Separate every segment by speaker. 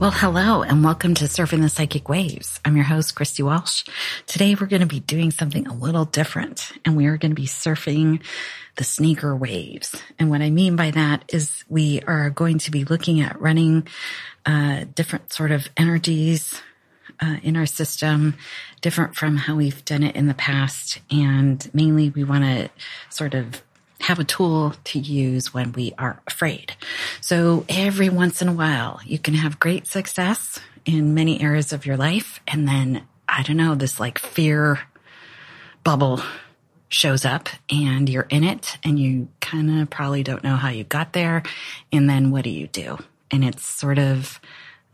Speaker 1: Well, hello and welcome to Surfing the Psychic Waves. I'm your host, Christy Walsh. Today we're going to be doing something a little different and we are going to be surfing the sneaker waves. And what I mean by that is we are going to be looking at running uh, different sort of energies uh, in our system, different from how we've done it in the past. And mainly we want to sort of have a tool to use when we are afraid. So every once in a while, you can have great success in many areas of your life. And then, I don't know, this like fear bubble shows up and you're in it and you kind of probably don't know how you got there. And then what do you do? And it's sort of,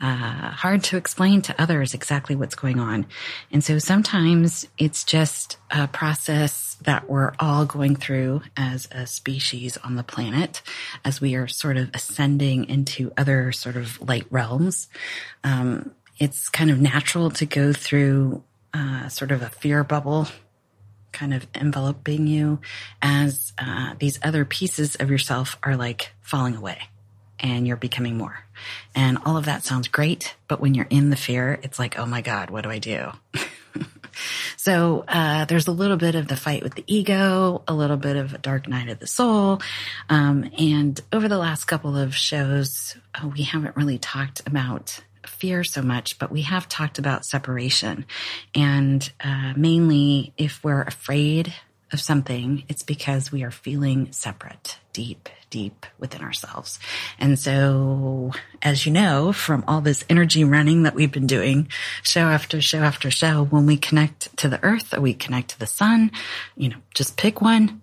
Speaker 1: uh, hard to explain to others exactly what's going on. And so sometimes it's just a process that we're all going through as a species on the planet as we are sort of ascending into other sort of light realms. Um, it's kind of natural to go through uh, sort of a fear bubble kind of enveloping you as uh, these other pieces of yourself are like falling away and you're becoming more. And all of that sounds great, but when you're in the fear, it's like, oh my God, what do I do? so uh, there's a little bit of the fight with the ego, a little bit of a dark night of the soul. Um, and over the last couple of shows, uh, we haven't really talked about fear so much, but we have talked about separation. And uh, mainly, if we're afraid of something, it's because we are feeling separate, deep, deep within ourselves. And so, as you know, from all this energy running that we've been doing show after show after show, when we connect to the earth or we connect to the sun, you know, just pick one.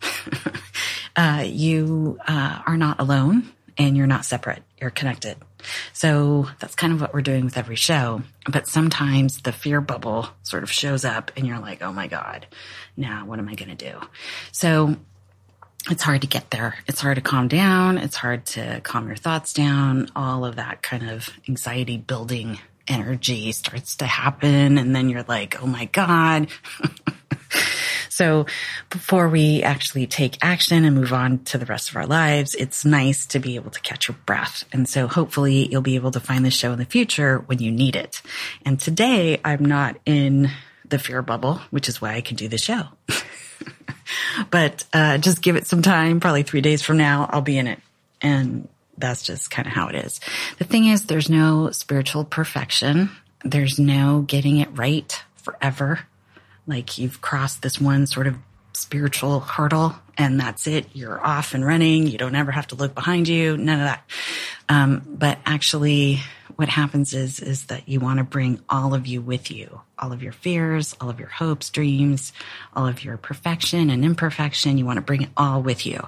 Speaker 1: uh, you uh, are not alone and you're not separate. You're connected. So that's kind of what we're doing with every show. But sometimes the fear bubble sort of shows up and you're like, oh my God, now what am I going to do? So it's hard to get there. It's hard to calm down. It's hard to calm your thoughts down. All of that kind of anxiety building energy starts to happen. And then you're like, oh my God. so before we actually take action and move on to the rest of our lives, it's nice to be able to catch your breath. And so hopefully you'll be able to find this show in the future when you need it. And today I'm not in the fear bubble, which is why I can do the show. but uh, just give it some time. Probably three days from now, I'll be in it. And that's just kind of how it is. The thing is, there's no spiritual perfection. There's no getting it right forever. Like you've crossed this one sort of spiritual hurdle and that's it. You're off and running. You don't ever have to look behind you. None of that. Um, but actually what happens is, is that you want to bring all of you with you, all of your fears, all of your hopes, dreams, all of your perfection and imperfection. You want to bring it all with you.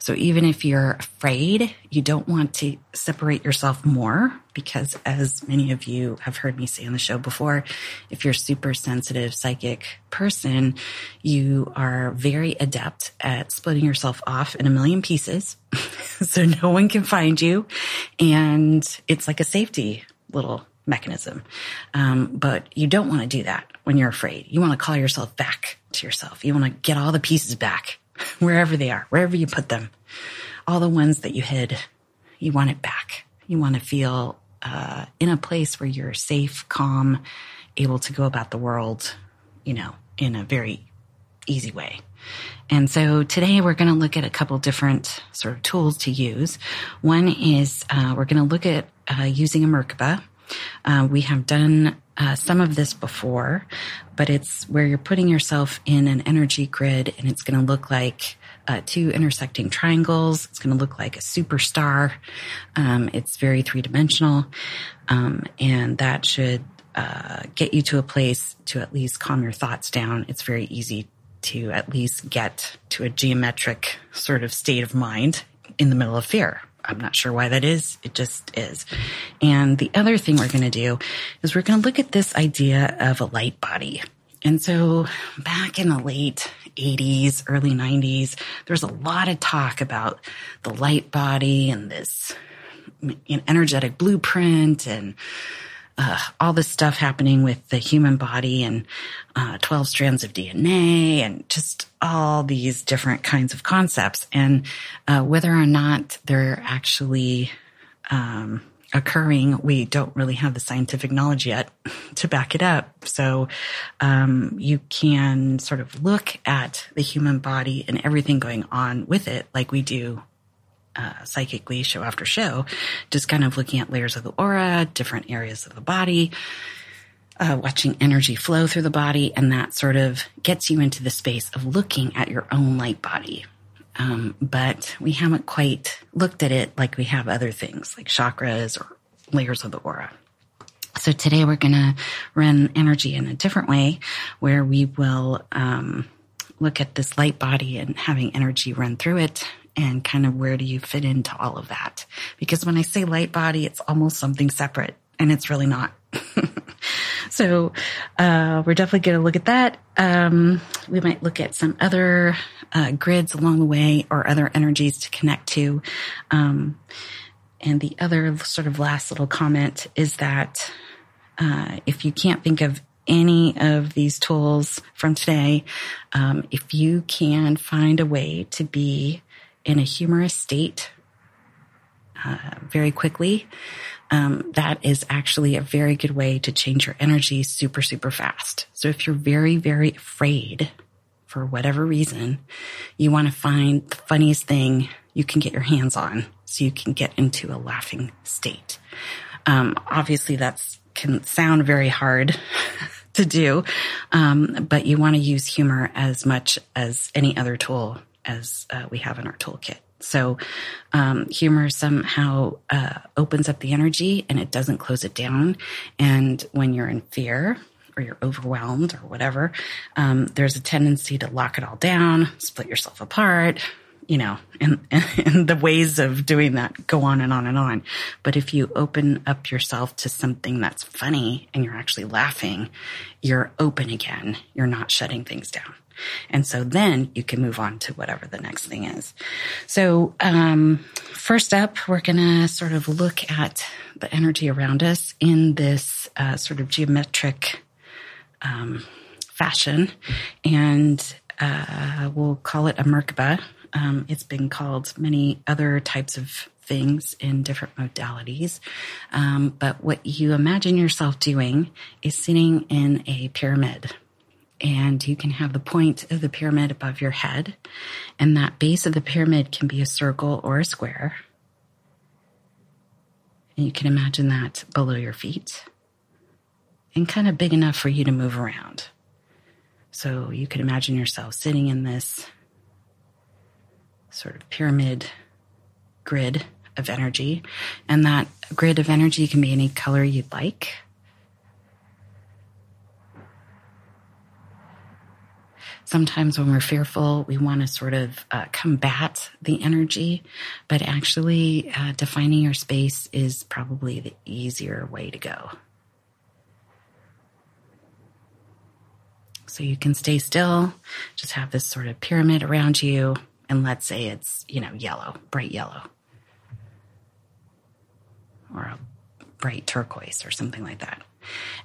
Speaker 1: So even if you're afraid, you don't want to separate yourself more because as many of you have heard me say on the show before, if you're super sensitive psychic person, you are very adept at splitting yourself off in a million pieces. so no one can find you. And it's like a safety little mechanism. Um, but you don't want to do that when you're afraid. You want to call yourself back to yourself. You want to get all the pieces back wherever they are, wherever you put them, all the ones that you hid. You want it back. You want to feel uh, in a place where you're safe, calm, able to go about the world, you know, in a very easy way. And so today we're going to look at a couple different sort of tools to use. One is uh, we're going to look at uh, using a Merkaba. Uh, we have done uh, some of this before, but it's where you're putting yourself in an energy grid and it's going to look like uh, two intersecting triangles. It's going to look like a superstar. Um, it's very three dimensional. Um, and that should uh, get you to a place to at least calm your thoughts down. It's very easy to at least get to a geometric sort of state of mind in the middle of fear. I'm not sure why that is. It just is. And the other thing we're going to do is we're going to look at this idea of a light body. And so back in the late 80s, early 90s, there's a lot of talk about the light body and this energetic blueprint and uh, all this stuff happening with the human body and uh, 12 strands of DNA and just all these different kinds of concepts and uh, whether or not they're actually um, occurring, we don't really have the scientific knowledge yet to back it up. So um, you can sort of look at the human body and everything going on with it, like we do uh, psychically show after show, just kind of looking at layers of the aura, different areas of the body, uh, watching energy flow through the body, and that sort of gets you into the space of looking at your own light body. Um, but we haven't quite looked at it like we have other things like chakras or layers of the aura. So today we're going to run energy in a different way where we will um, look at this light body and having energy run through it and kind of where do you fit into all of that? Because when I say light body, it's almost something separate and it's really not. so, uh, we're definitely going to look at that. Um, we might look at some other, uh, grids along the way or other energies to connect to. Um, and the other sort of last little comment is that, uh, if you can't think of any of these tools from today, um, if you can find a way to be in a humorous state uh, very quickly, um, that is actually a very good way to change your energy super, super fast. So if you're very, very afraid for whatever reason, you want to find the funniest thing you can get your hands on so you can get into a laughing state. Um, obviously that's can sound very hard to do, um, but you want to use humor as much as any other tool as uh, we have in our toolkit. So um, humor somehow uh, opens up the energy and it doesn't close it down. And when you're in fear or you're overwhelmed or whatever, um, there's a tendency to lock it all down, split yourself apart, you know, and, and the ways of doing that go on and on and on. But if you open up yourself to something that's funny and you're actually laughing, you're open again. You're not shutting things down. And so then you can move on to whatever the next thing is. So, um, first up, we're going to sort of look at the energy around us in this uh, sort of geometric um, fashion. And uh, we'll call it a Merkaba. Um, it's been called many other types of things in different modalities. Um, but what you imagine yourself doing is sitting in a pyramid and you can have the point of the pyramid above your head. And that base of the pyramid can be a circle or a square. And you can imagine that below your feet and kind of big enough for you to move around. So you can imagine yourself sitting in this sort of pyramid grid of energy. And that grid of energy can be any color you'd like. Sometimes when we're fearful, we want to sort of uh, combat the energy, but actually uh, defining your space is probably the easier way to go. So you can stay still, just have this sort of pyramid around you, and let's say it's, you know, yellow, bright yellow, or a bright turquoise or something like that.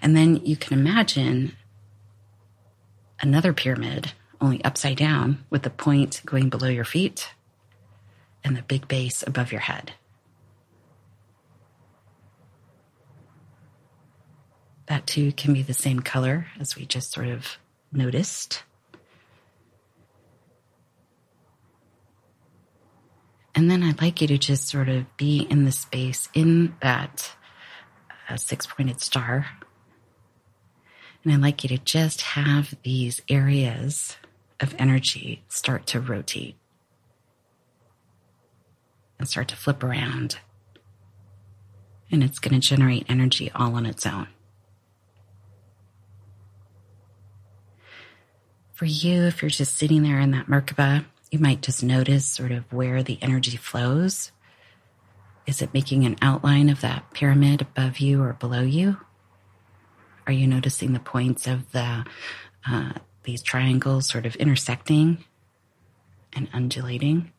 Speaker 1: And then you can imagine another pyramid, only upside down, with the point going below your feet and the big base above your head. That too can be the same color as we just sort of noticed. And then I'd like you to just sort of be in the space in that uh, six pointed star and I'd like you to just have these areas of energy start to rotate and start to flip around. And it's going to generate energy all on its own. For you, if you're just sitting there in that Merkaba, you might just notice sort of where the energy flows Is it making an outline of that pyramid above you or below you? Are you noticing the points of the uh, these triangles sort of intersecting and undulating?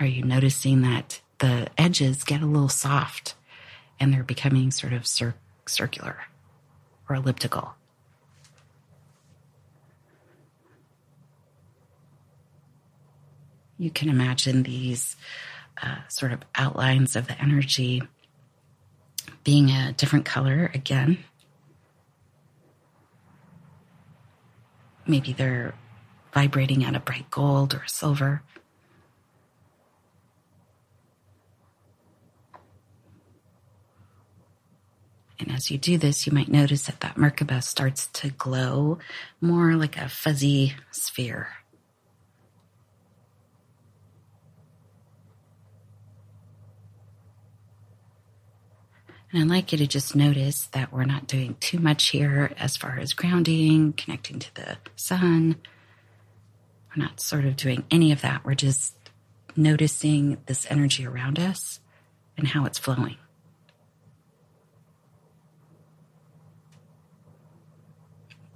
Speaker 1: Are you noticing that the edges get a little soft and they're becoming sort of cir- circular or elliptical? You can imagine these uh, sort of outlines of the energy being a different color again. Maybe they're vibrating at a bright gold or silver. And as you do this, you might notice that that Merkaba starts to glow more like a fuzzy sphere. And I'd like you to just notice that we're not doing too much here as far as grounding, connecting to the sun. We're not sort of doing any of that. We're just noticing this energy around us and how it's flowing.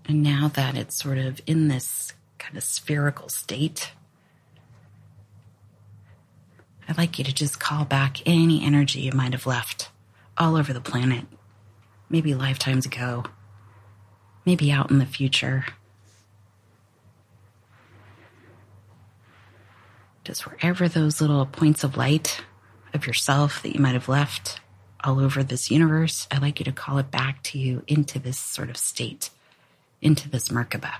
Speaker 1: And now that it's sort of in this kind of spherical state, I'd like you to just call back any energy you might have left all over the planet, maybe lifetimes ago, maybe out in the future. Just wherever those little points of light of yourself that you might have left all over this universe, I'd like you to call it back to you into this sort of state, into this Merkaba.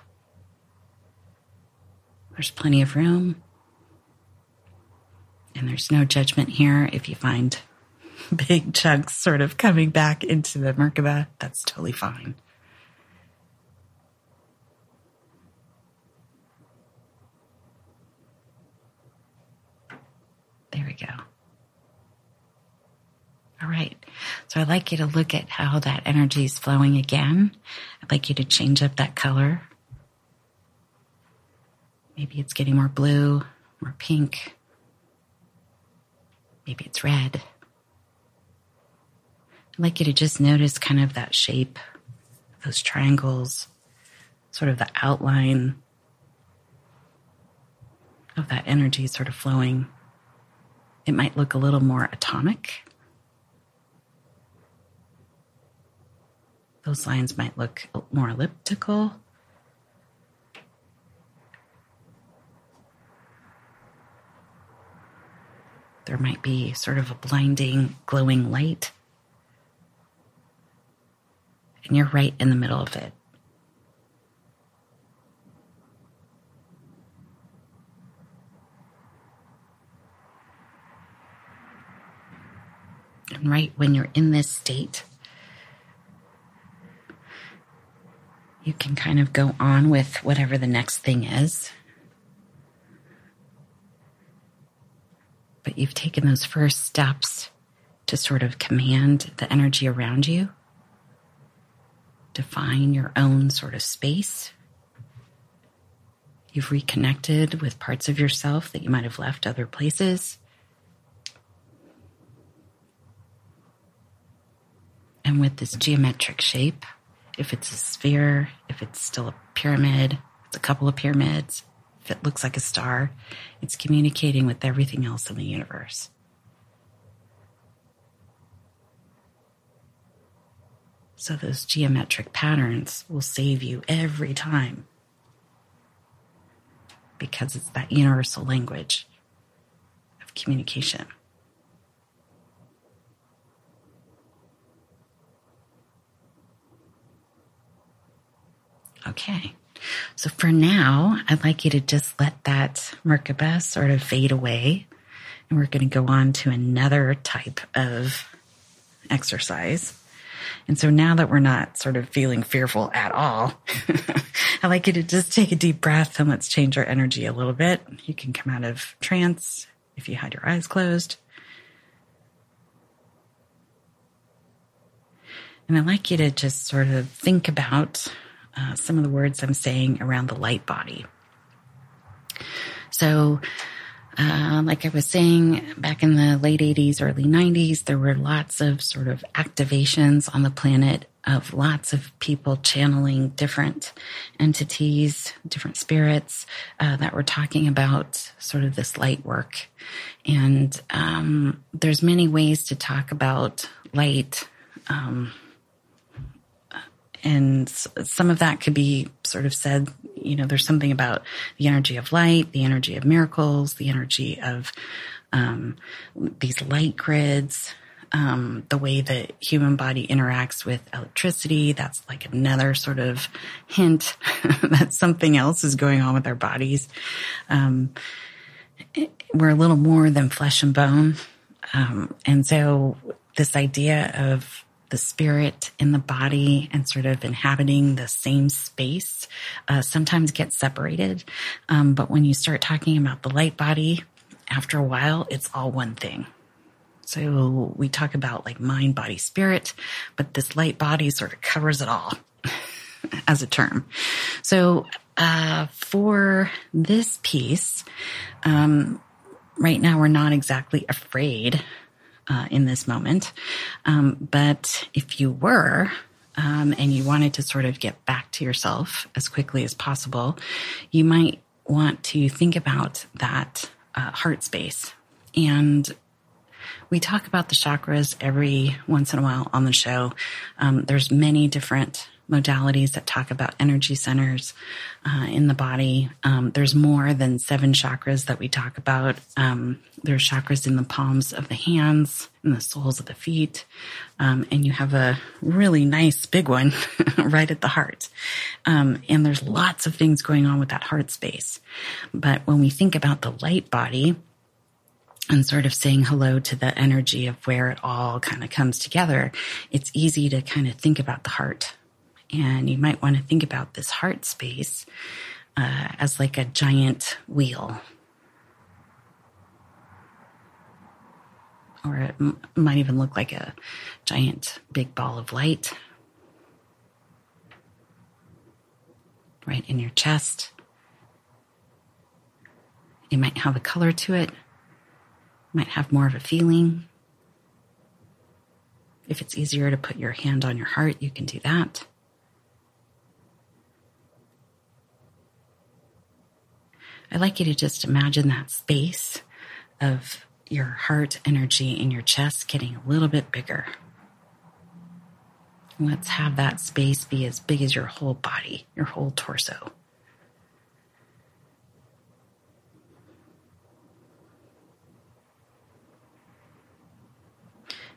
Speaker 1: There's plenty of room. And there's no judgment here if you find big chunks sort of coming back into the Merkaba, that's totally fine. There we go. All right. So I'd like you to look at how that energy is flowing again. I'd like you to change up that color. Maybe it's getting more blue, more pink. Maybe it's red. I'd like you to just notice kind of that shape, those triangles, sort of the outline of that energy sort of flowing. It might look a little more atomic. Those lines might look more elliptical. There might be sort of a blinding, glowing light and you're right in the middle of it. And right when you're in this state, you can kind of go on with whatever the next thing is. But you've taken those first steps to sort of command the energy around you define your own sort of space. You've reconnected with parts of yourself that you might have left other places. And with this geometric shape, if it's a sphere, if it's still a pyramid, it's a couple of pyramids, if it looks like a star, it's communicating with everything else in the universe. So those geometric patterns will save you every time because it's that universal language of communication. Okay. So for now, I'd like you to just let that Merkaba sort of fade away. And we're going to go on to another type of exercise. And so now that we're not sort of feeling fearful at all, I like you to just take a deep breath and let's change our energy a little bit. You can come out of trance if you had your eyes closed. And I'd like you to just sort of think about uh, some of the words I'm saying around the light body. So, Uh, like I was saying, back in the late 80s, early 90s, there were lots of sort of activations on the planet of lots of people channeling different entities, different spirits uh, that were talking about sort of this light work. And um, there's many ways to talk about light. Um, and some of that could be sort of said, you know, there's something about the energy of light, the energy of miracles, the energy of um, these light grids, um, the way the human body interacts with electricity. That's like another sort of hint that something else is going on with our bodies. Um, we're a little more than flesh and bone. Um, and so this idea of the spirit in the body and sort of inhabiting the same space uh, sometimes gets separated. Um, but when you start talking about the light body, after a while, it's all one thing. So we talk about like mind, body, spirit, but this light body sort of covers it all as a term. So uh, for this piece, um, right now we're not exactly afraid uh, in this moment, um, but if you were, um, and you wanted to sort of get back to yourself as quickly as possible, you might want to think about that uh, heart space and we talk about the chakras every once in a while on the show. Um, there's many different modalities that talk about energy centers uh, in the body. Um, there's more than seven chakras that we talk about. Um, there's chakras in the palms of the hands, in the soles of the feet, um, and you have a really nice big one right at the heart. Um, and there's lots of things going on with that heart space. But when we think about the light body, and sort of saying hello to the energy of where it all kind of comes together, it's easy to kind of think about the heart. And you might want to think about this heart space uh, as like a giant wheel. Or it m- might even look like a giant big ball of light right in your chest. It might have a color to it might have more of a feeling. If it's easier to put your hand on your heart, you can do that. I'd like you to just imagine that space of your heart energy in your chest getting a little bit bigger. Let's have that space be as big as your whole body, your whole torso.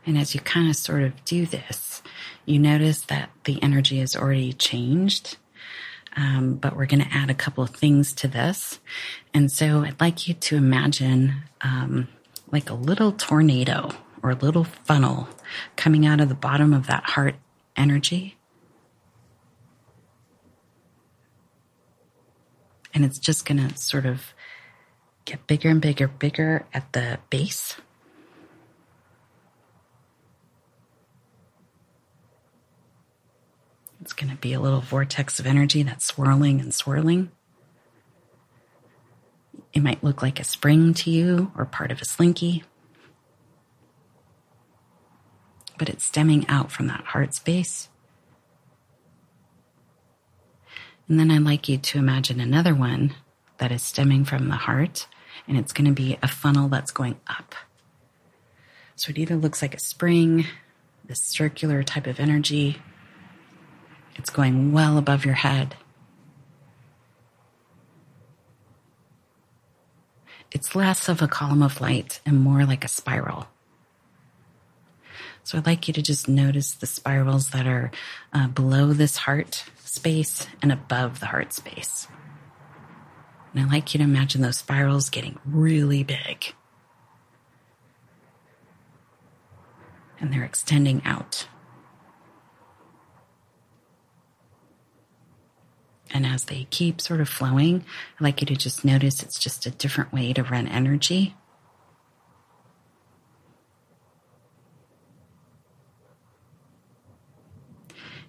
Speaker 1: And as you kind of sort of do this, you notice that the energy has already changed. Um, but we're going to add a couple of things to this. And so I'd like you to imagine um, like a little tornado or a little funnel coming out of the bottom of that heart energy. And it's just going to sort of get bigger and bigger, bigger at the base. It's going to be a little vortex of energy that's swirling and swirling. It might look like a spring to you or part of a slinky, but it's stemming out from that heart space. And then I'd like you to imagine another one that is stemming from the heart, and it's going to be a funnel that's going up. So it either looks like a spring, this circular type of energy, it's going well above your head. It's less of a column of light and more like a spiral. So I'd like you to just notice the spirals that are uh, below this heart space and above the heart space. And I'd like you to imagine those spirals getting really big. And they're extending out. And as they keep sort of flowing, I'd like you to just notice it's just a different way to run energy.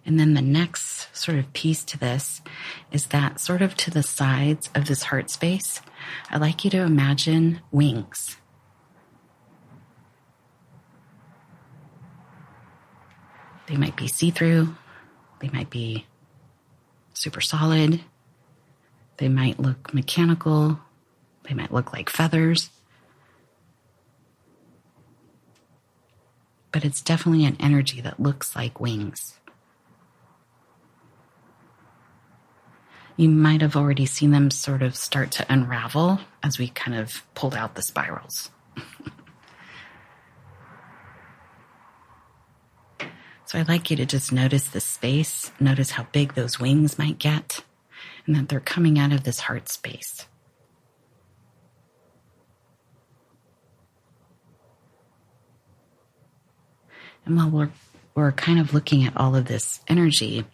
Speaker 1: And then the next sort of piece to this is that sort of to the sides of this heart space, I'd like you to imagine wings. They might be see through, they might be super solid, they might look mechanical, they might look like feathers. But it's definitely an energy that looks like wings. You might have already seen them sort of start to unravel as we kind of pulled out the spirals. I'd like you to just notice the space, notice how big those wings might get, and that they're coming out of this heart space. And while we're, we're kind of looking at all of this energy,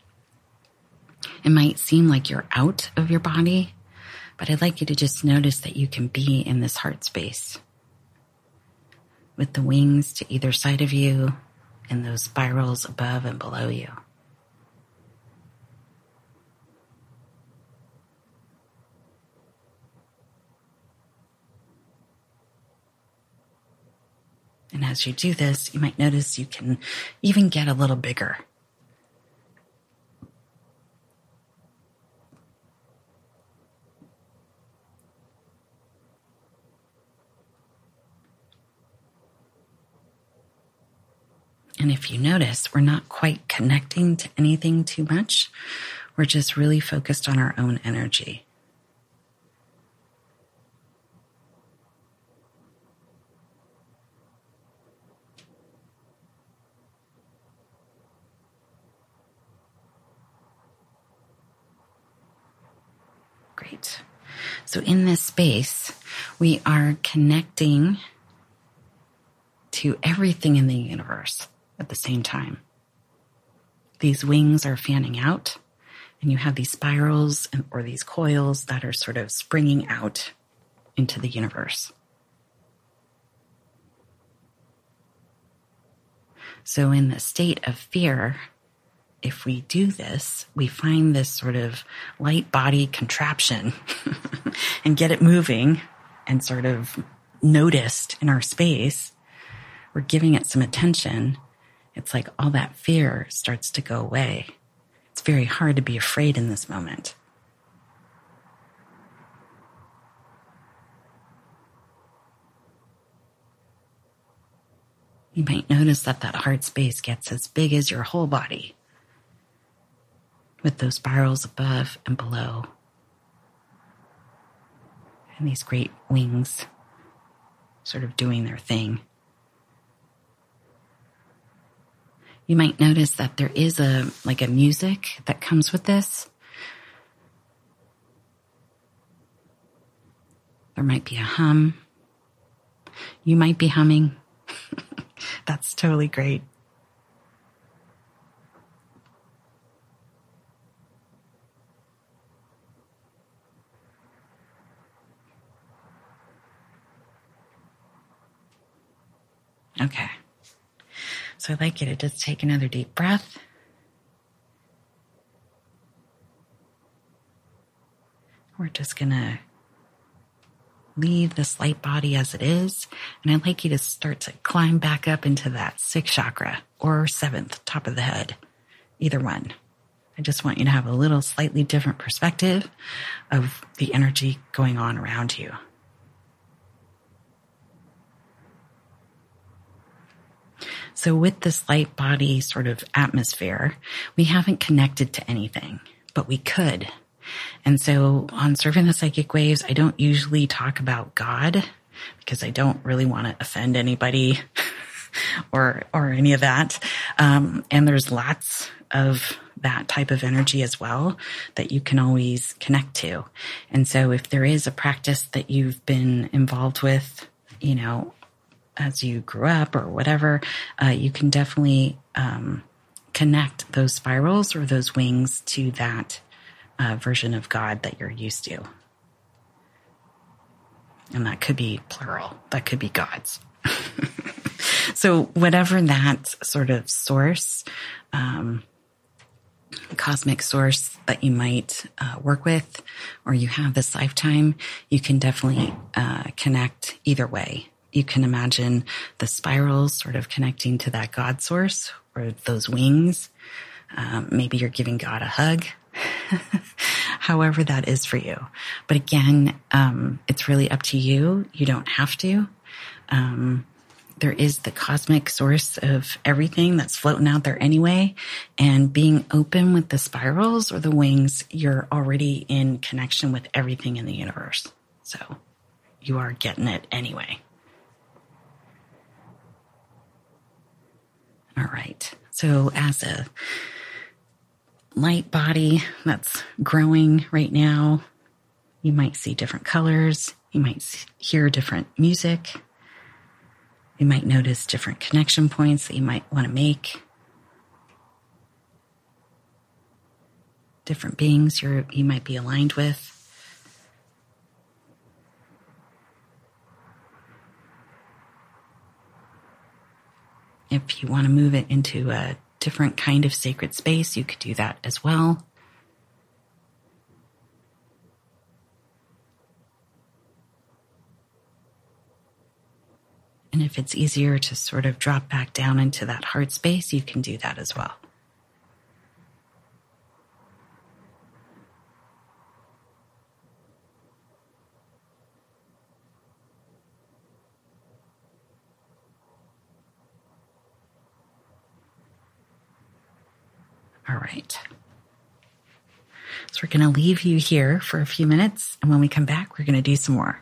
Speaker 1: it might seem like you're out of your body, but I'd like you to just notice that you can be in this heart space with the wings to either side of you and those spirals above and below you. And as you do this, you might notice you can even get a little bigger. And if you notice, we're not quite connecting to anything too much. We're just really focused on our own energy. Great. So in this space, we are connecting to everything in the universe at the same time. These wings are fanning out, and you have these spirals and, or these coils that are sort of springing out into the universe. So, in the state of fear, if we do this, we find this sort of light body contraption and get it moving and sort of noticed in our space. We're giving it some attention it's like all that fear starts to go away. It's very hard to be afraid in this moment. You might notice that that heart space gets as big as your whole body with those spirals above and below and these great wings sort of doing their thing. You might notice that there is a, like a music that comes with this. There might be a hum. You might be humming. That's totally great. Okay. So I'd like you to just take another deep breath. We're just going to leave this light body as it is. And I'd like you to start to climb back up into that sixth chakra or seventh, top of the head, either one. I just want you to have a little slightly different perspective of the energy going on around you. So with this light body sort of atmosphere, we haven't connected to anything, but we could. And so on Surfing the Psychic Waves, I don't usually talk about God because I don't really want to offend anybody or, or any of that. Um, and there's lots of that type of energy as well that you can always connect to. And so if there is a practice that you've been involved with, you know, as you grew up or whatever, uh, you can definitely um, connect those spirals or those wings to that uh, version of God that you're used to. And that could be plural, that could be God's. so, whatever that sort of source, um, cosmic source that you might uh, work with or you have this lifetime, you can definitely uh, connect either way. You can imagine the spirals sort of connecting to that God source or those wings. Um, maybe you're giving God a hug. However, that is for you. But again, um, it's really up to you. You don't have to. Um, there is the cosmic source of everything that's floating out there anyway. And being open with the spirals or the wings, you're already in connection with everything in the universe. So you are getting it anyway. All right. So as a light body that's growing right now, you might see different colors. You might hear different music. You might notice different connection points that you might want to make. Different beings you you might be aligned with. If you want to move it into a different kind of sacred space, you could do that as well. And if it's easier to sort of drop back down into that heart space, you can do that as well. All right. So we're going to leave you here for a few minutes. And when we come back, we're going to do some more.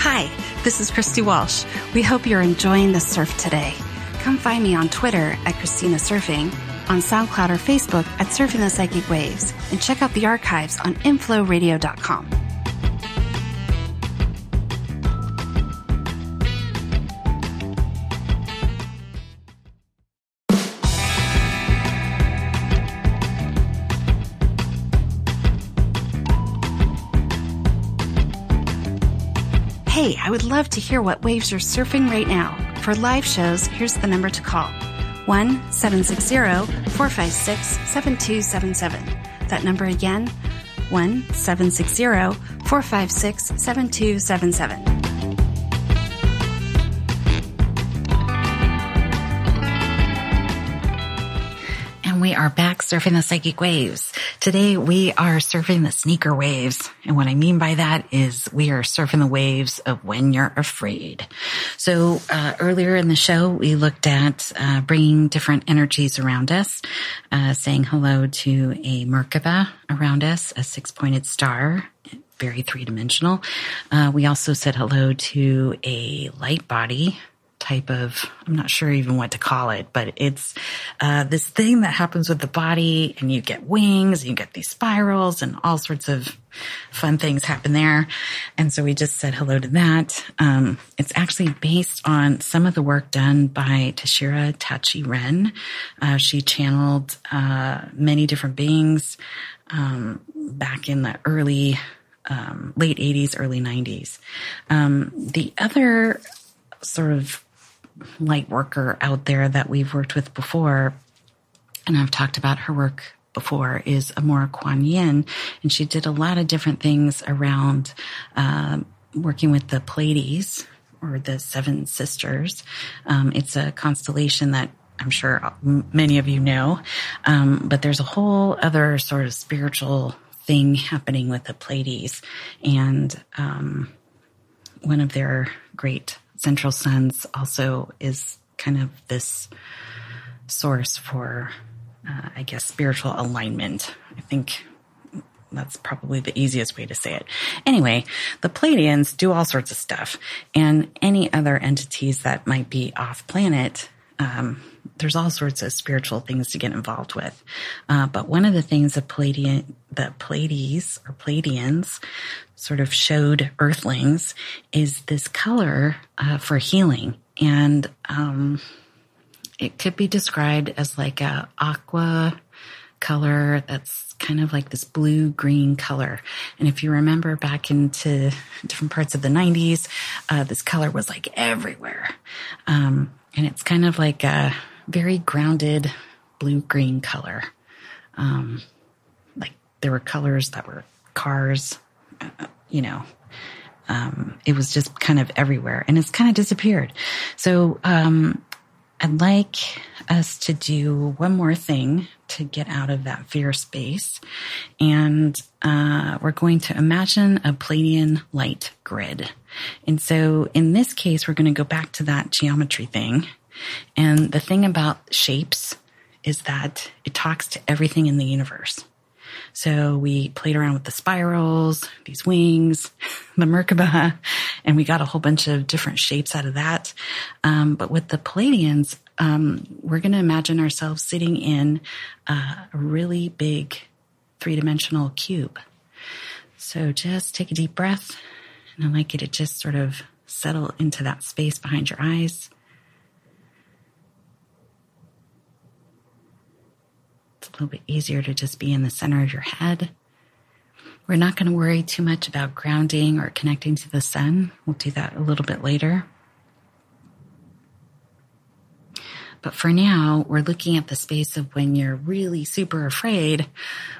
Speaker 2: Hi, this is Christy Walsh. We hope you're enjoying the surf today. Come find me on Twitter at Christina Surfing, on SoundCloud or Facebook at Surfing the Psychic Waves, and check out the archives on inflowradio.com. Hey, I would love to hear what waves you're surfing right now. For live shows, here's the number to call 1 760 456 7277. That number again 1 760 456 7277.
Speaker 1: we are back surfing the psychic waves. Today we are surfing the sneaker waves. And what I mean by that is we are surfing the waves of when you're afraid. So uh, earlier in the show, we looked at uh, bringing different energies around us, uh, saying hello to a Merkaba around us, a six pointed star very three dimensional. Uh, we also said hello to a light body type of, I'm not sure even what to call it, but it's uh, this thing that happens with the body and you get wings, and you get these spirals and all sorts of fun things happen there. And so we just said hello to that. Um, it's actually based on some of the work done by Tashira Tachi Ren. Uh, she channeled uh, many different beings um, back in the early um, late 80s, early 90s. Um, the other sort of light worker out there that we've worked with before, and I've talked about her work before, is Amorah Quan Yin, and she did a lot of different things around uh, working with the Pleiades or the Seven Sisters. Um, it's a constellation that I'm sure many of you know, um, but there's a whole other sort of spiritual thing happening with the Pleiades, and um, one of their great central sense also is kind of this source for, uh, I guess, spiritual alignment. I think that's probably the easiest way to say it. Anyway, the Pleiadians do all sorts of stuff, and any other entities that might be off planet um, there's all sorts of spiritual things to get involved with. Uh, but one of the things the Pleiadian, the Pleiades or Pleiadians sort of showed Earthlings is this color uh, for healing, and um, it could be described as like a aqua color that's kind of like this blue green color. And if you remember back into different parts of the 90s, uh, this color was like everywhere. Um, and it's kind of like a very grounded blue green color. Um, like there were colors that were cars, you know, um, it was just kind of everywhere and it's kind of disappeared. So, um, I'd like us to do one more thing to get out of that fear space. And uh, we're going to imagine a Pleiadian light grid. And so in this case, we're going to go back to that geometry thing. And the thing about shapes is that it talks to everything in the universe. So we played around with the spirals, these wings, the Merkaba, and we got a whole bunch of different shapes out of that. Um, but with the Pleiadians, um, we're going to imagine ourselves sitting in uh, a really big three dimensional cube. So just take a deep breath, and I'd like you to just sort of settle into that space behind your eyes. A little bit easier to just be in the center of your head. We're not going to worry too much about grounding or connecting to the sun. We'll do that a little bit later. But for now, we're looking at the space of when you're really super afraid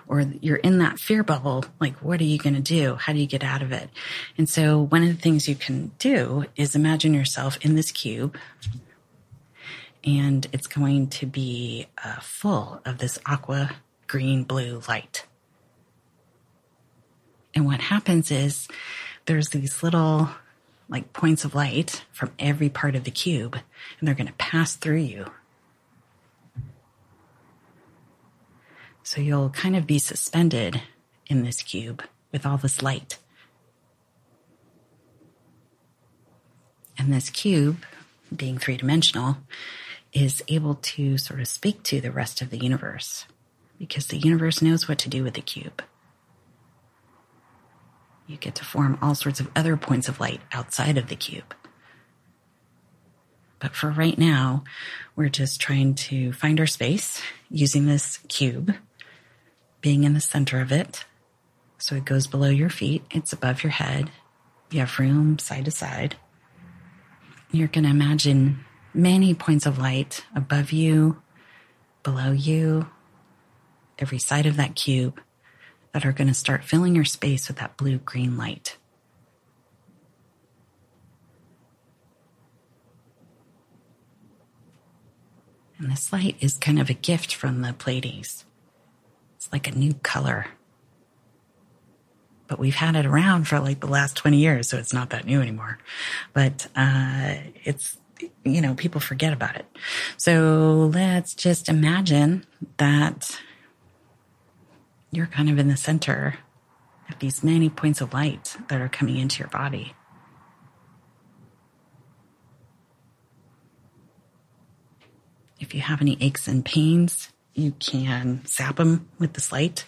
Speaker 1: or you're in that fear bubble. Like, what are you going to do? How do you get out of it? And so one of the things you can do is imagine yourself in this cube and it's going to be uh, full of this aqua green blue light. And what happens is there's these little like points of light from every part of the cube and they're going to pass through you. So you'll kind of be suspended in this cube with all this light. And this cube, being three dimensional, is able to sort of speak to the rest of the universe because the universe knows what to do with the cube. You get to form all sorts of other points of light outside of the cube. But for right now, we're just trying to find our space using this cube, being in the center of it. So it goes below your feet, it's above your head. You have room side to side. You're going to imagine many points of light above you, below you, every side of that cube that are going to start filling your space with that blue green light. And this light is kind of a gift from the Pleiades. It's like a new color. But we've had it around for like the last 20 years, so it's not that new anymore. But uh, it's you know, people forget about it. So let's just imagine that you're kind of in the center of these many points of light that are coming into your body. If you have any aches and pains, you can zap them with this light.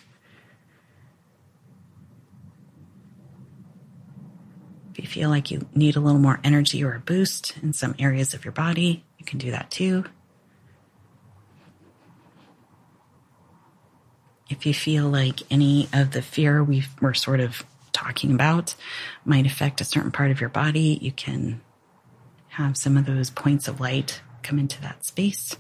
Speaker 1: If you feel like you need a little more energy or a boost in some areas of your body, you can do that too. If you feel like any of the fear we were sort of talking about might affect a certain part of your body, you can have some of those points of light come into that space.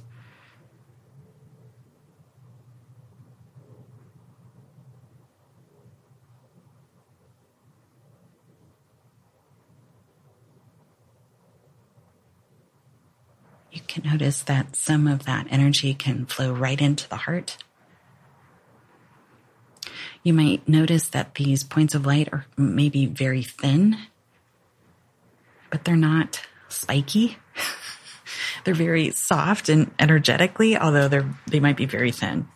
Speaker 1: Notice that some of that energy can flow right into the heart. You might notice that these points of light are maybe very thin, but they're not spiky. they're very soft and energetically, although they're, they might be very thin.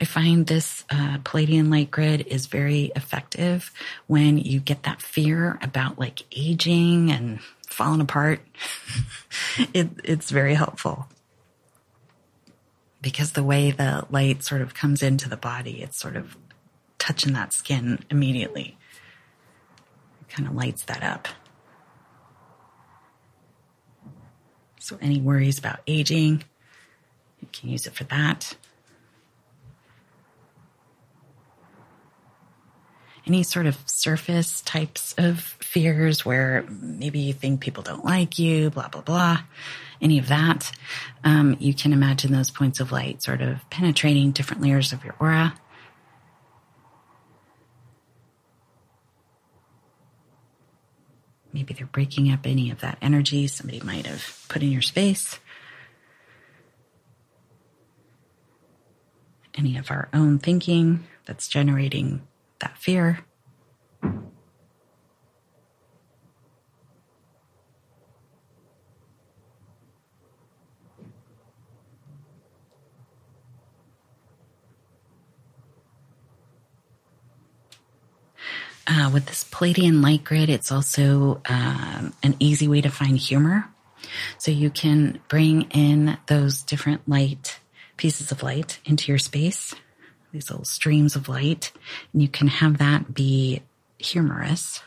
Speaker 1: I find this uh, Pleiadian light grid is very effective when you get that fear about like aging and falling apart. it, it's very helpful because the way the light sort of comes into the body, it's sort of touching that skin immediately. It kind of lights that up. So, any worries about aging, you can use it for that. Any sort of surface types of fears where maybe you think people don't like you, blah, blah, blah, any of that, um, you can imagine those points of light sort of penetrating different layers of your aura. Maybe they're breaking up any of that energy somebody might have put in your space. Any of our own thinking that's generating that fear. Uh, with this Pleiadian light grid, it's also um, an easy way to find humor. So you can bring in those different light pieces of light into your space, these little streams of light, and you can have that be humorous,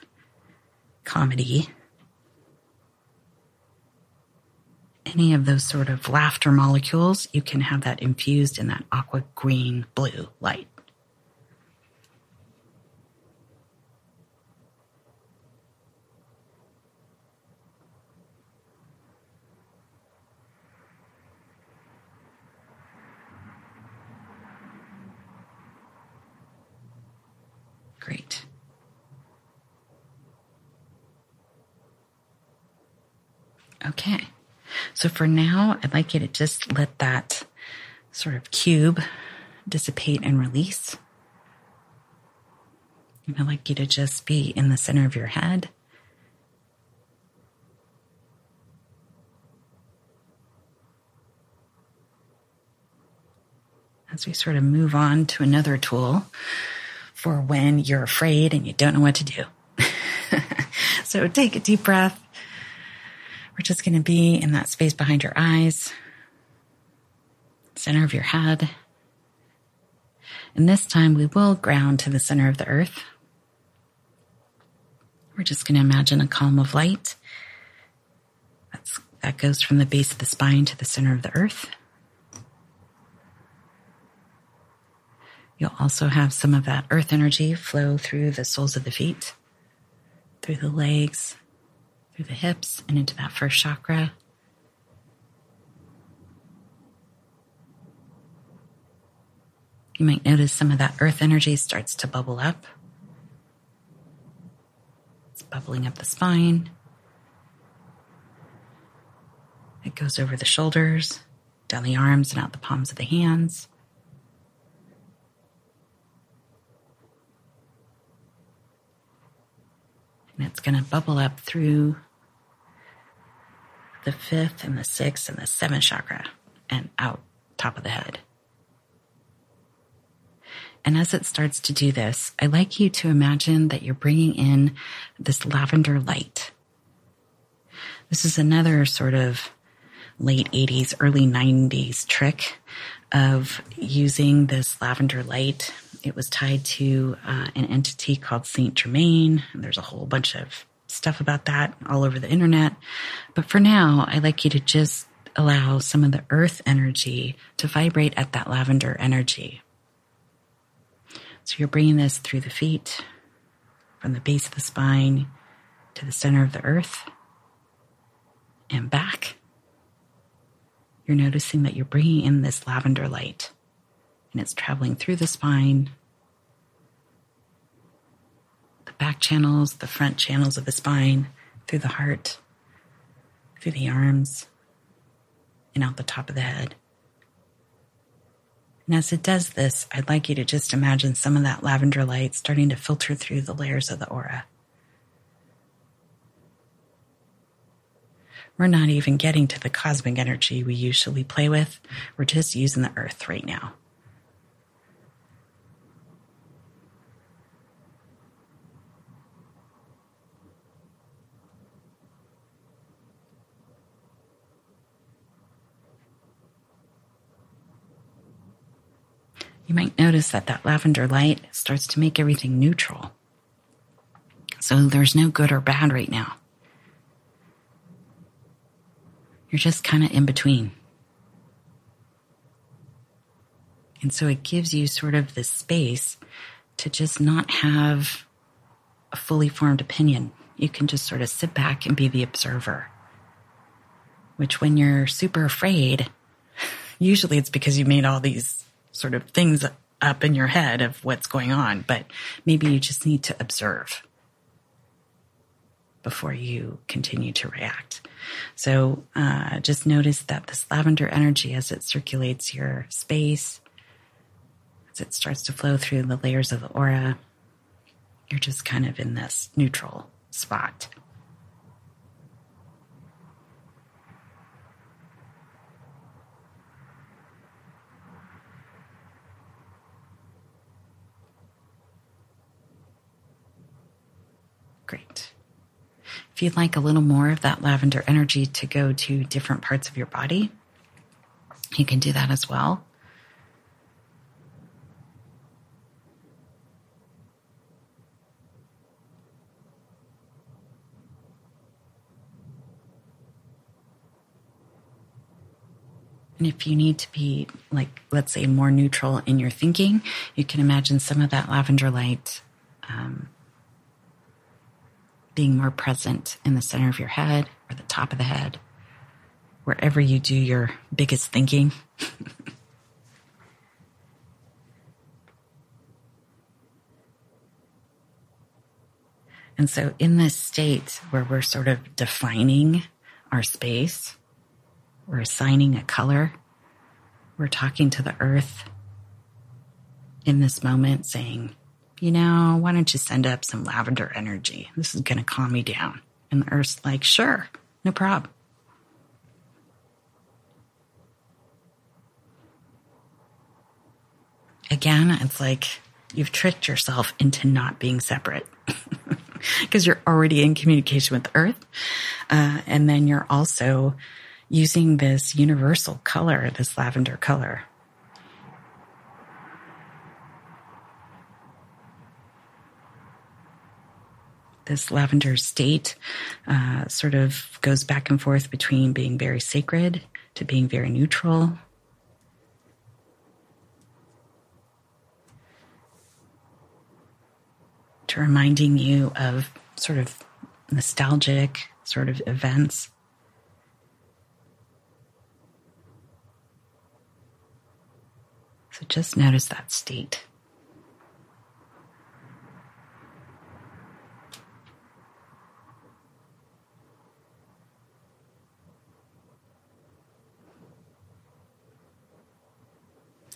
Speaker 1: comedy, any of those sort of laughter molecules, you can have that infused in that aqua green blue light. Great. Okay. So for now, I'd like you to just let that sort of cube dissipate and release. And I'd like you to just be in the center of your head. As we sort of move on to another tool for when you're afraid and you don't know what to do. so take a deep breath. We're just going to be in that space behind your eyes, center of your head. And this time we will ground to the center of the earth. We're just going to imagine a column of light that's, that goes from the base of the spine to the center of the earth. You'll also have some of that earth energy flow through the soles of the feet, through the legs, through the hips, and into that first chakra. You might notice some of that earth energy starts to bubble up. It's bubbling up the spine. It goes over the shoulders, down the arms, and out the palms of the hands. And it's going to bubble up through the fifth and the sixth and the seventh chakra and out top of the head. And as it starts to do this, I like you to imagine that you're bringing in this lavender light. This is another sort of late 80s, early 90s trick of using this lavender light it was tied to uh, an entity called Saint Germain. And there's a whole bunch of stuff about that all over the internet. But for now, I like you to just allow some of the earth energy to vibrate at that lavender energy. So you're bringing this through the feet, from the base of the spine to the center of the earth and back. You're noticing that you're bringing in this lavender light and it's traveling through the spine, the back channels, the front channels of the spine, through the heart, through the arms, and out the top of the head. And as it does this, I'd like you to just imagine some of that lavender light starting to filter through the layers of the aura. We're not even getting to the cosmic energy we usually play with. We're just using the earth right now. You might notice that that lavender light starts to make everything neutral. So there's no good or bad right now. You're just kind of in between. And so it gives you sort of this space to just not have a fully formed opinion. You can just sort of sit back and be the observer. Which, when you're super afraid, usually it's because you made all these sort of things up in your head of what's going on, but maybe you just need to observe before you continue to react. So uh, just notice that this lavender energy, as it circulates your space, as it starts to flow through the layers of the aura, you're just kind of in this neutral spot. Great. If you'd like a little more of that lavender energy to go to different parts of your body, you can do that as well. And if you need to be, like, let's say, more neutral in your thinking, you can imagine some of that lavender light um, being more present in the center of your head or the top of the head, wherever you do your biggest thinking. and so, in this state where we're sort of defining our space, we're assigning a color, we're talking to the earth in this moment, saying, you know, why don't you send up some lavender energy? This is going to calm me down. And the earth's like, sure, no problem. Again, it's like you've tricked yourself into not being separate because you're already in communication with earth. Uh, and then you're also using this universal color, this lavender color, this lavender state uh, sort of goes back and forth between being very sacred to being very neutral. To reminding you of sort of nostalgic sort of events. So just notice that state.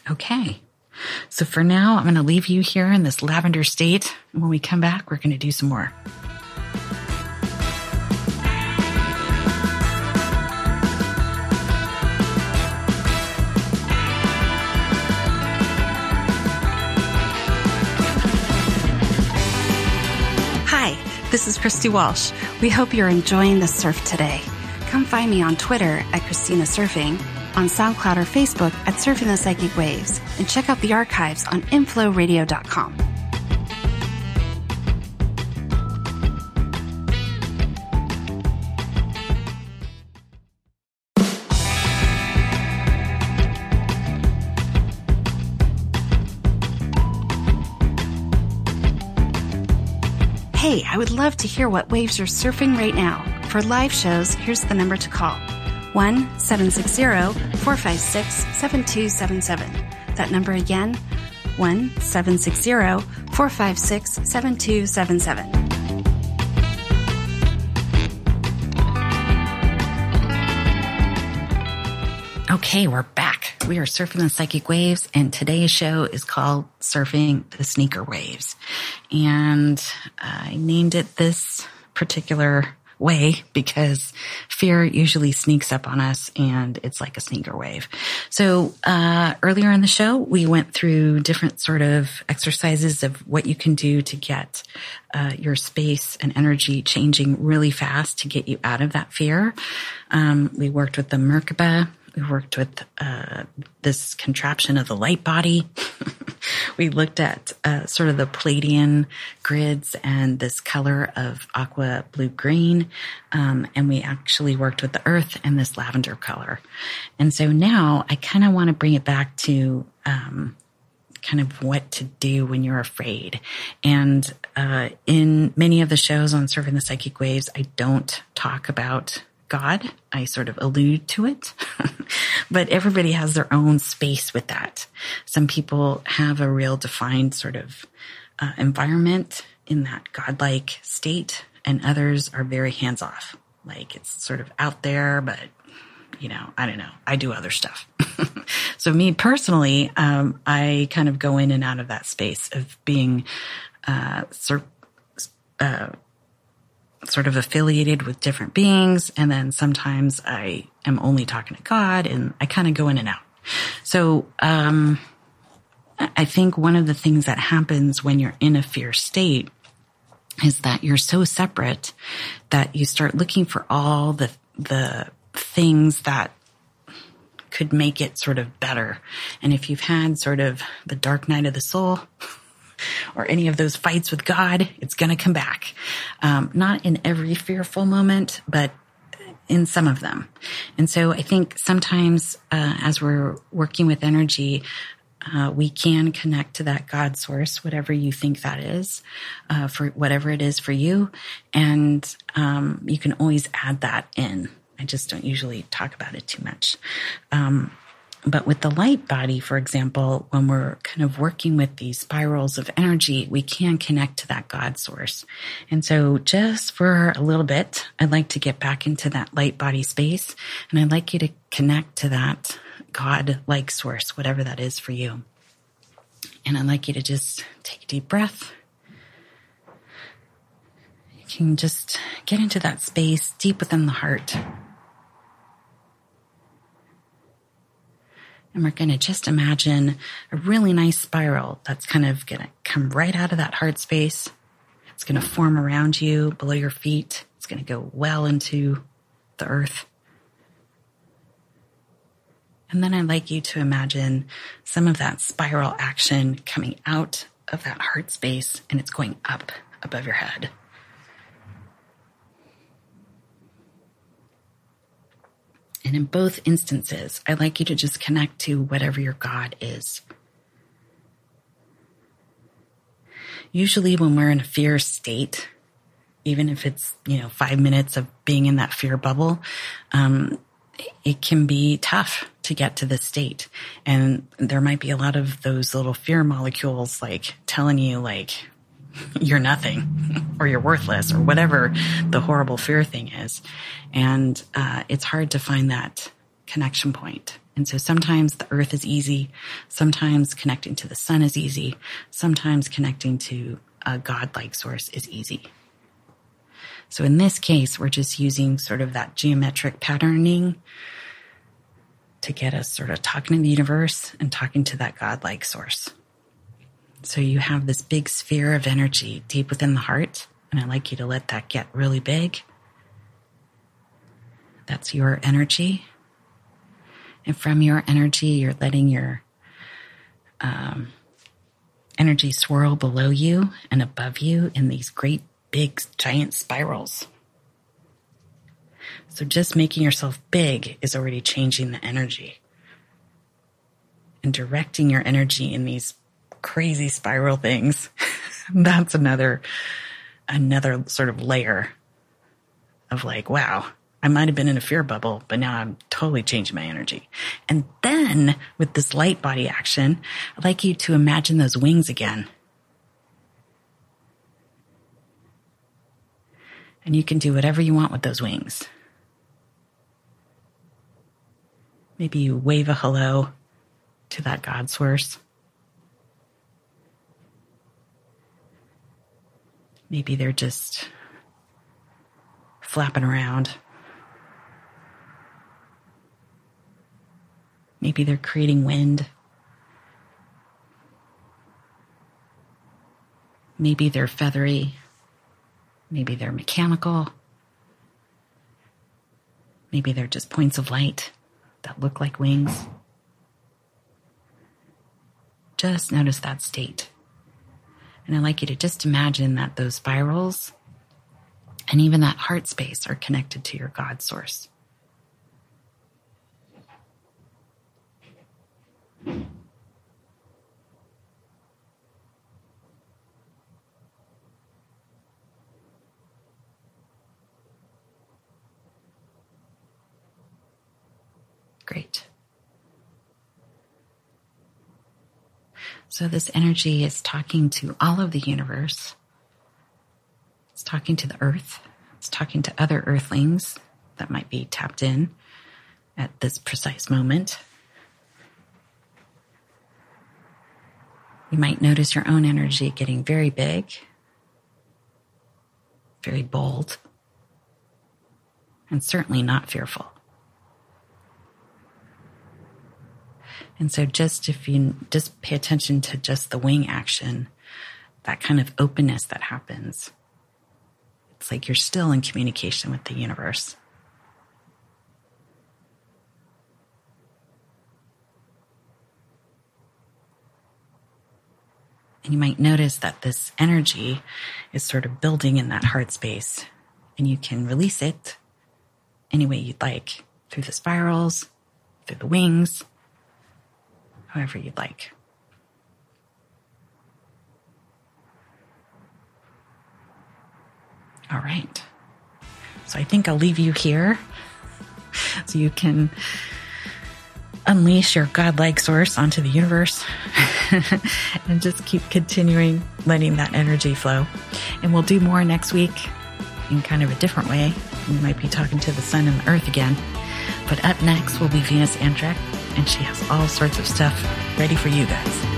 Speaker 1: Okay. So for now, I'm going to leave you here in this lavender state. When we come back, we're going to do some more.
Speaker 2: Hi, this is Christy Walsh. We hope you're enjoying the surf today. Come find me on Twitter at Christina Surfing on SoundCloud or Facebook at Surfing the Psychic Waves, and check out the archives on inflowradio.com. Hey, I would love to hear what waves you're surfing right now. For live shows, here's the number to call 1 760 456 7277. That number again, 1 760 456 7277.
Speaker 1: Okay, we're back. We are surfing the psychic waves, and today's show is called Surfing the Sneaker Waves. And uh, I named it this particular way because fear usually sneaks up on us and it's like a sneaker wave. So, uh, earlier in the show, we went through different sort of exercises of what you can do to get, uh, your space and energy changing really fast to get you out of that fear. Um, we worked with the Merkaba. We worked with uh, this contraption of the light body. we looked at uh, sort of the Pleiadian grids and this color of aqua blue green. Um, and we actually worked with the earth and this lavender color. And so now I kind of want to bring it back to, um, kind of what to do when you're afraid. And uh, in many of the shows on Surfing the Psychic Waves, I don't talk about God. I sort of allude to it, but everybody has their own space with that. Some people have a real defined sort of uh, environment in that godlike state, and others are very hands off. Like it's sort of out there, but you know, I don't know. I do other stuff. so me personally, um, I kind of go in and out of that space of being, uh, uh, sort of affiliated with different beings. And then sometimes I am only talking to God and I kind of go in and out. So, um, I think one of the things that happens when you're in a fear state is that you're so separate that you start looking for all the, the things that could make it sort of better. And if you've had sort of the dark night of the soul, or any of those fights with God, it's going to come back. Um, not in every fearful moment, but in some of them. And so I think sometimes uh, as we're working with energy, uh, we can connect to that God source, whatever you think that is, uh, for whatever it is for you. And um, you can always add that in. I just don't usually talk about it too much. Um, but with the light body, for example, when we're kind of working with these spirals of energy, we can connect to that God source. And so just for a little bit, I'd like to get back into that light body space and I'd like you to connect to that God like source, whatever that is for you. And I'd like you to just take a deep breath. You can just get into that space deep within the heart And we're going to just imagine a really nice spiral that's kind of going to come right out of that heart space. It's going to form around you, below your feet. It's going to go well into the earth. And then I'd like you to imagine some of that spiral action coming out of that heart space and it's going up above your head. And in both instances, I'd like you to just connect to whatever your God is. Usually when we're in a fear state, even if it's, you know, five minutes of being in that fear bubble, um, it can be tough to get to this state. And there might be a lot of those little fear molecules like telling you like, you're nothing or you're worthless or whatever the horrible fear thing is. And uh, it's hard to find that connection point. And so sometimes the earth is easy. Sometimes connecting to the sun is easy. Sometimes connecting to a godlike source is easy. So in this case, we're just using sort of that geometric patterning to get us sort of talking to the universe and talking to that godlike source. So you have this big sphere of energy deep within the heart, and I'd like you to let that get really big. That's your energy. And from your energy, you're letting your um, energy swirl below you and above you in these great, big, giant spirals. So just making yourself big is already changing the energy. And directing your energy in these crazy spiral things. That's another, another sort of layer of like, wow, I might have been in a fear bubble, but now I'm totally changing my energy. And then with this light body action, I'd like you to imagine those wings again. And you can do whatever you want with those wings. Maybe you wave a hello to that God source. Maybe they're just flapping around. Maybe they're creating wind. Maybe they're feathery. Maybe they're mechanical. Maybe they're just points of light that look like wings. Just notice that state. And I'd like you to just imagine that those spirals and even that heart space are connected to your God source. Great. So, this energy is talking to all of the universe. It's talking to the earth. It's talking to other earthlings that might be tapped in at this precise moment. You might notice your own energy getting very big, very bold, and certainly not fearful. And so just if you just pay attention to just the wing action, that kind of openness that happens, it's like you're still in communication with the universe. And you might notice that this energy is sort of building in that heart space and you can release it any way you'd like through the spirals, through the wings, however you'd like. All right. So I think I'll leave you here so you can unleash your godlike source onto the universe and just keep continuing letting that energy flow. And we'll do more next week in kind of a different way. We might be talking to the sun and the earth again. But up next will be Venus Andrecht, and she has all sorts of stuff ready for you guys.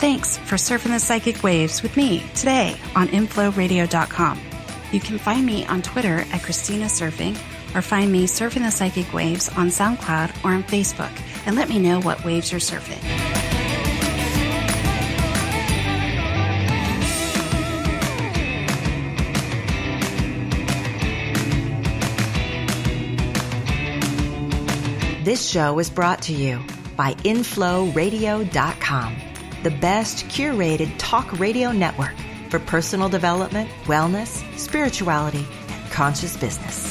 Speaker 2: Thanks for surfing the psychic waves with me today on inflowradio.com. You can find me on Twitter at Christina Surfing or find me surfing the psychic waves on SoundCloud or on Facebook and let me know what waves you're surfing.
Speaker 3: This show is brought to you by InflowRadio.com, the best curated talk radio network for personal development, wellness, spirituality, and conscious business.